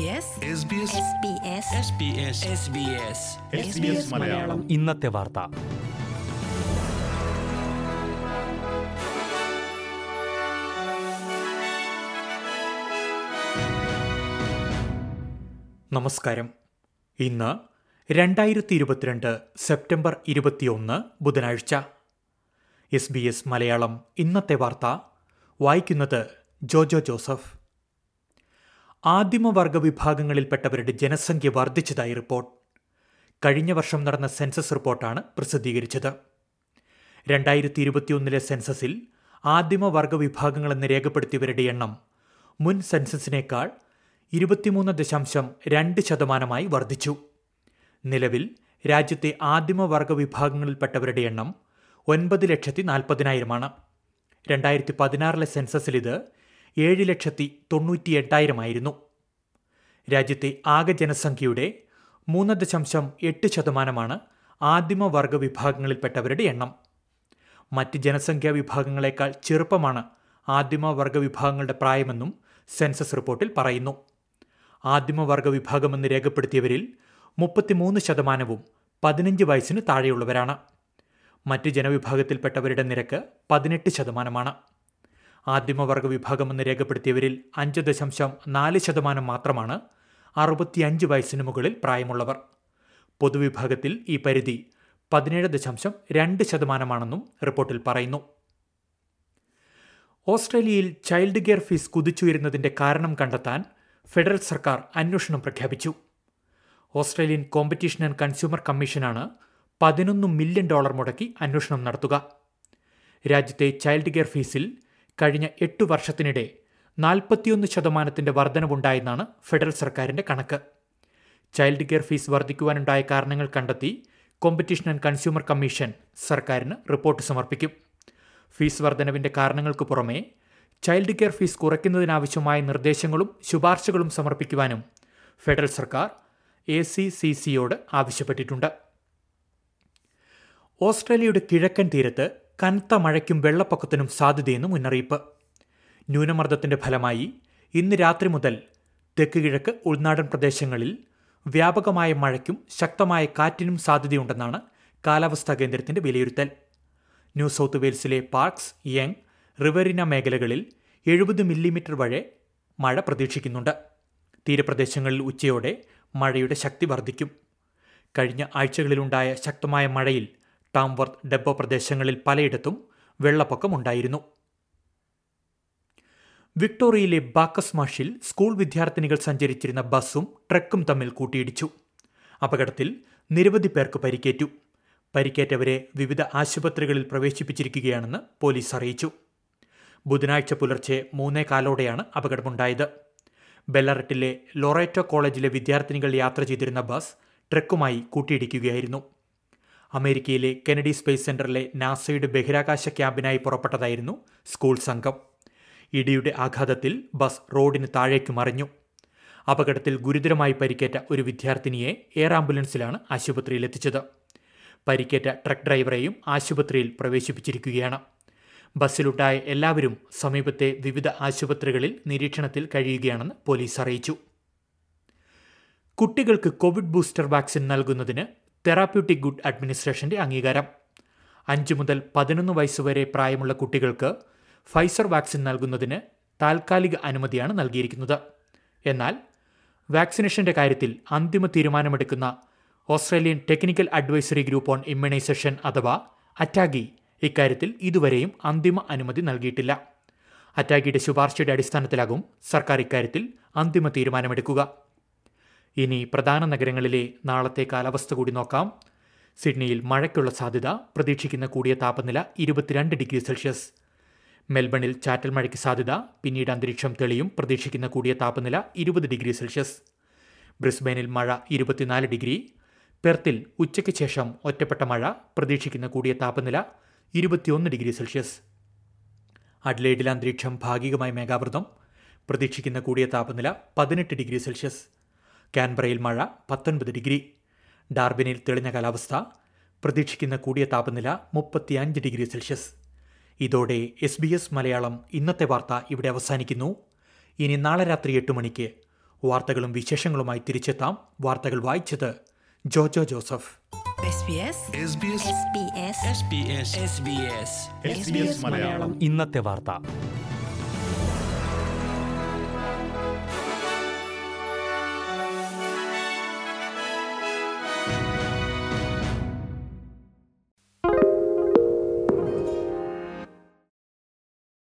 SBS SBS SBS Malayalam. ഇന്നത്തെ വാർത്ത. നമസ്കാരം. ഇന്ന് രണ്ടായിരത്തി ഇരുപത്തിരണ്ട് സെപ്റ്റംബർ ഇരുപത്തിയൊന്ന് ബുധനാഴ്ച. എസ് ബി എസ് മലയാളം ഇന്നത്തെ വാർത്ത. വായിക്കുന്നത് ജോജോ ജോസഫ്. ആദിമവർഗ വിഭാഗങ്ങളിൽപ്പെട്ടവരുടെ ജനസംഖ്യ വർദ്ധിച്ചതായി റിപ്പോർട്ട്. കഴിഞ്ഞ വർഷം നടന്ന സെൻസസ് റിപ്പോർട്ടാണ് പ്രസിദ്ധീകരിച്ചത്. രണ്ടായിരത്തി ഇരുപത്തിയൊന്നിലെ സെൻസസിൽ ആദിമവർഗ വിഭാഗങ്ങളെന്ന് രേഖപ്പെടുത്തിയവരുടെ എണ്ണം മുൻ സെൻസസിനേക്കാൾ ഇരുപത്തിമൂന്ന് ദശാംശം രണ്ട് ശതമാനമായി വർദ്ധിച്ചു. നിലവിൽ രാജ്യത്തെ ആദിമവർഗ വിഭാഗങ്ങളിൽപ്പെട്ടവരുടെ എണ്ണം ഒൻപത് ലക്ഷത്തി നാൽപ്പതിനായിരമാണ്. രണ്ടായിരത്തി പതിനാറിലെ സെൻസസിൽ ഇത് ഏഴ് ലക്ഷത്തി തൊണ്ണൂറ്റി എട്ടായിരമായിരുന്നു രാജ്യത്തെ ആകെ ജനസംഖ്യയുടെ മൂന്ന് ദശാംശം എട്ട് ശതമാനമാണ് ആദിമവർഗ വിഭാഗങ്ങളിൽപ്പെട്ടവരുടെ എണ്ണം. മറ്റ് ജനസംഖ്യാ വിഭാഗങ്ങളെക്കാൾ ചെറുപ്പമാണ് ആദിമവർഗ വിഭാഗങ്ങളുടെ പ്രായമെന്നും സെൻസസ് റിപ്പോർട്ടിൽ പറയുന്നു. ആദിമവർഗ വിഭാഗമെന്ന് രേഖപ്പെടുത്തിയവരിൽ മുപ്പത്തിമൂന്ന് ശതമാനവും പതിനഞ്ച് വയസ്സിന് താഴെയുള്ളവരാണ്. മറ്റ് ജനവിഭാഗത്തിൽപ്പെട്ടവരുടെ നിരക്ക് പതിനെട്ട് ശതമാനമാണ്. ആദിമവർഗ വിഭാഗമെന്ന് രേഖപ്പെടുത്തിയവരിൽ അഞ്ച് ദശാംശം നാല് ശതമാനം മാത്രമാണ് അറുപത്തിയഞ്ച് വയസ്സിന് മുകളിൽ പ്രായമുള്ളവർ. പൊതുവിഭാഗത്തിൽ ഈ പരിധി പതിനേഴ് ദശാംശം രണ്ട് ശതമാനമാണെന്നും റിപ്പോർട്ടിൽ പറയുന്നു. ഓസ്ട്രേലിയയിൽ ചൈൽഡ് കെയർ ഫീസ് കുതിച്ചുയരുന്നതിന്റെ കാരണം കണ്ടെത്താൻ ഫെഡറൽ സർക്കാർ അന്വേഷണം പ്രഖ്യാപിച്ചു. ഓസ്ട്രേലിയൻ കോമ്പറ്റീഷൻ ആൻഡ് കൺസ്യൂമർ കമ്മീഷനാണ് പതിനൊന്ന് മില്യൺ ഡോളർ മുടക്കി അന്വേഷണം നടത്തുക. രാജ്യത്തെ ചൈൽഡ് കെയർ ഫീസിൽ കഴിഞ്ഞ എട്ടു വർഷത്തിനിടെ നാൽപ്പത്തിയൊന്ന് ശതമാനത്തിന്റെ വർധനവുണ്ടായെന്നാണ് ഫെഡറൽ സർക്കാരിന്റെ കണക്ക്. ചൈൽഡ് കെയർ ഫീസ് വർദ്ധിക്കുവാനുണ്ടായ കാരണങ്ങൾ കണ്ടെത്തി കോമ്പറ്റീഷൻ ആൻഡ് കൺസ്യൂമർ കമ്മീഷൻ സർക്കാരിന് റിപ്പോർട്ട് സമർപ്പിക്കും. ഫീസ് വർധനവിന്റെ കാരണങ്ങൾക്ക് പുറമെ ചൈൽഡ് കെയർ ഫീസ് കുറയ്ക്കുന്നതിനാവശ്യമായ നിർദ്ദേശങ്ങളും ശുപാർശകളും സമർപ്പിക്കുവാനും ഫെഡറൽ സർക്കാർ എ സി സി സിയോട് ആവശ്യപ്പെട്ടിട്ടുണ്ട്. ഓസ്ട്രേലിയയുടെ കിഴക്കൻ തീരത്ത് കനത്ത മഴയ്ക്കും വെള്ളപ്പൊക്കത്തിനും സാധ്യതയെന്ന് മുന്നറിയിപ്പ്. ന്യൂനമർദ്ദത്തിന്റെ ഫലമായി ഇന്ന് രാത്രി മുതൽ തെക്ക് കിഴക്ക് ഉൾനാടൻ പ്രദേശങ്ങളിൽ വ്യാപകമായ മഴയ്ക്കും ശക്തമായ കാറ്റിനും സാധ്യതയുണ്ടെന്നാണ് കാലാവസ്ഥാ കേന്ദ്രത്തിന്റെ വിലയിരുത്തൽ. ന്യൂ സൗത്ത് വെയിൽസിലെ പാർക്സ് യങ് റിവറിന മേഖലകളിൽ എഴുപത് മില്ലിമീറ്റർ വരെ മഴ പ്രതീക്ഷിക്കുന്നുണ്ട്. തീരപ്രദേശങ്ങളിൽ ഉച്ചയോടെ മഴയുടെ ശക്തി വർദ്ധിക്കും. കഴിഞ്ഞ ആഴ്ചകളിലുണ്ടായ ശക്തമായ മഴയിൽ ടാംവർത്ത് ഡെബോ പ്രദേശങ്ങളിൽ പലയിടത്തും വെള്ളപ്പൊക്കമുണ്ടായിരുന്നു. വിക്ടോറിയയിലെ ബാക്കസ് മാഷിൽ സ്കൂൾ വിദ്യാർത്ഥിനികൾ സഞ്ചരിച്ചിരുന്ന ബസ്സും ട്രക്കും തമ്മിൽ കൂട്ടിയിടിച്ചു. അപകടത്തിൽ നിരവധി പേർക്ക് പരിക്കേറ്റു. പരിക്കേറ്റവരെ വിവിധ ആശുപത്രികളിൽ പ്രവേശിപ്പിച്ചിരിക്കുകയാണെന്ന് പോലീസ് അറിയിച്ചു. ബുധനാഴ്ച പുലർച്ചെ മൂന്നേ കാലോടെയാണ് അപകടമുണ്ടായത്. ബെല്ലറട്ടിലെ ലൊറേറ്റോ കോളേജിലെ വിദ്യാർത്ഥിനികൾ യാത്ര ചെയ്തിരുന്ന ബസ് ട്രക്കുമായി കൂട്ടിയിടിക്കുകയായിരുന്നു. അമേരിക്കയിലെ കെനഡി സ്പേസ് സെന്ററിലെ നാസയുടെ ബഹിരാകാശ ക്യാമ്പിനായി പുറപ്പെട്ടതായിരുന്നു സ്കൂൾ സംഘം. ഇടിയുടെ ആഘാതത്തിൽ ബസ് റോഡിന് താഴേക്ക് മറിഞ്ഞു. അപകടത്തിൽ ഗുരുതരമായി പരിക്കേറ്റ ഒരു വിദ്യാർത്ഥിനിയെ എയർ ആംബുലൻസിലാണ് ആശുപത്രിയിൽ എത്തിച്ചത്. പരിക്കേറ്റ ട്രക്ക് ഡ്രൈവറെയും ആശുപത്രിയിൽ പ്രവേശിപ്പിച്ചിരിക്കുകയാണ്. ബസ്സിലുണ്ടായ എല്ലാവരും സമീപത്തെ വിവിധ ആശുപത്രികളിൽ നിരീക്ഷണത്തിൽ കഴിയുകയാണെന്ന് പോലീസ് അറിയിച്ചു. കുട്ടികൾക്ക് കോവിഡ് ബൂസ്റ്റർ വാക്സിൻ നൽകുന്നതിന് തെറാപ്യൂട്ടിക് ഗുഡ് അഡ്മിനിസ്ട്രേഷന്റെ അംഗീകാരം. അഞ്ച് മുതൽ പതിനൊന്ന് വയസ്സുവരെ പ്രായമുള്ള കുട്ടികൾക്ക് ഫൈസർ വാക്സിൻ നൽകുന്നതിന് താൽക്കാലിക അനുമതിയാണ് നൽകിയിരിക്കുന്നത്. എന്നാൽ വാക്സിനേഷന്റെ കാര്യത്തിൽ അന്തിമ തീരുമാനമെടുക്കുന്ന Australian technical advisory group on immunisation അഥവാ അറ്റാഗി ഇക്കാര്യത്തിൽ ഇതുവരെയും അന്തിമ അനുമതി നൽകിയിട്ടില്ല. അറ്റാഗിയുടെ ശുപാർശയുടെ അടിസ്ഥാനത്തിലാകും സർക്കാർ ഇക്കാര്യത്തിൽ അന്തിമ തീരുമാനമെടുക്കുക. ഇനി പ്രധാന നഗരങ്ങളിലെ നാളത്തെ കാലാവസ്ഥ കൂടി നോക്കാം. സിഡ്നിയിൽ മഴയ്ക്കുള്ള സാധ്യത പ്രതീക്ഷിക്കുന്ന കൂടിയ താപനില ഇരുപത്തിരണ്ട് ഡിഗ്രി സെൽഷ്യസ്. മെൽബണിൽ ചാറ്റൽ മഴയ്ക്ക് സാധ്യത പിന്നീട് അന്തരീക്ഷം തെളിയും പ്രതീക്ഷിക്കുന്ന കൂടിയ താപനില ഇരുപത് ഡിഗ്രി സെൽഷ്യസ്. ബ്രിസ്ബെയിനിൽ മഴ ഇരുപത്തിനാല് ഡിഗ്രി. പെർത്തിൽ ഉച്ചയ്ക്ക് ശേഷം ഒറ്റപ്പെട്ട മഴ പ്രതീക്ഷിക്കുന്ന കൂടിയ താപനില ഇരുപത്തിയൊന്ന് ഡിഗ്രി സെൽഷ്യസ്. അഡ്ലേഡിൽ അന്തരീക്ഷം ഭാഗികമായി മേഘാവൃതം പ്രതീക്ഷിക്കുന്ന കൂടിയ താപനില പതിനെട്ട് ഡിഗ്രി സെൽഷ്യസ്. കാൻബറയിൽ മഴ പത്തൊൻപത് ഡിഗ്രി. ഡാർബിനിൽ തെളിഞ്ഞ കാലാവസ്ഥ പ്രതീക്ഷിക്കുന്ന കൂടിയ താപനില മുപ്പത്തിയഞ്ച് ഡിഗ്രി സെൽഷ്യസ്. ഇതോടെ എസ് ബി എസ് മലയാളം ഇന്നത്തെ വാർത്ത ഇവിടെ അവസാനിക്കുന്നു. ഇനി നാളെ രാത്രി എട്ട് മണിക്ക് വാർത്തകളും വിശേഷങ്ങളുമായി തിരിച്ചെത്താം. വാർത്തകൾ വായിച്ചത് Jojo Joseph. SBS SBS SBS SBS SBS SBS Malayalam. ഇന്നത്തെ വാർത്ത.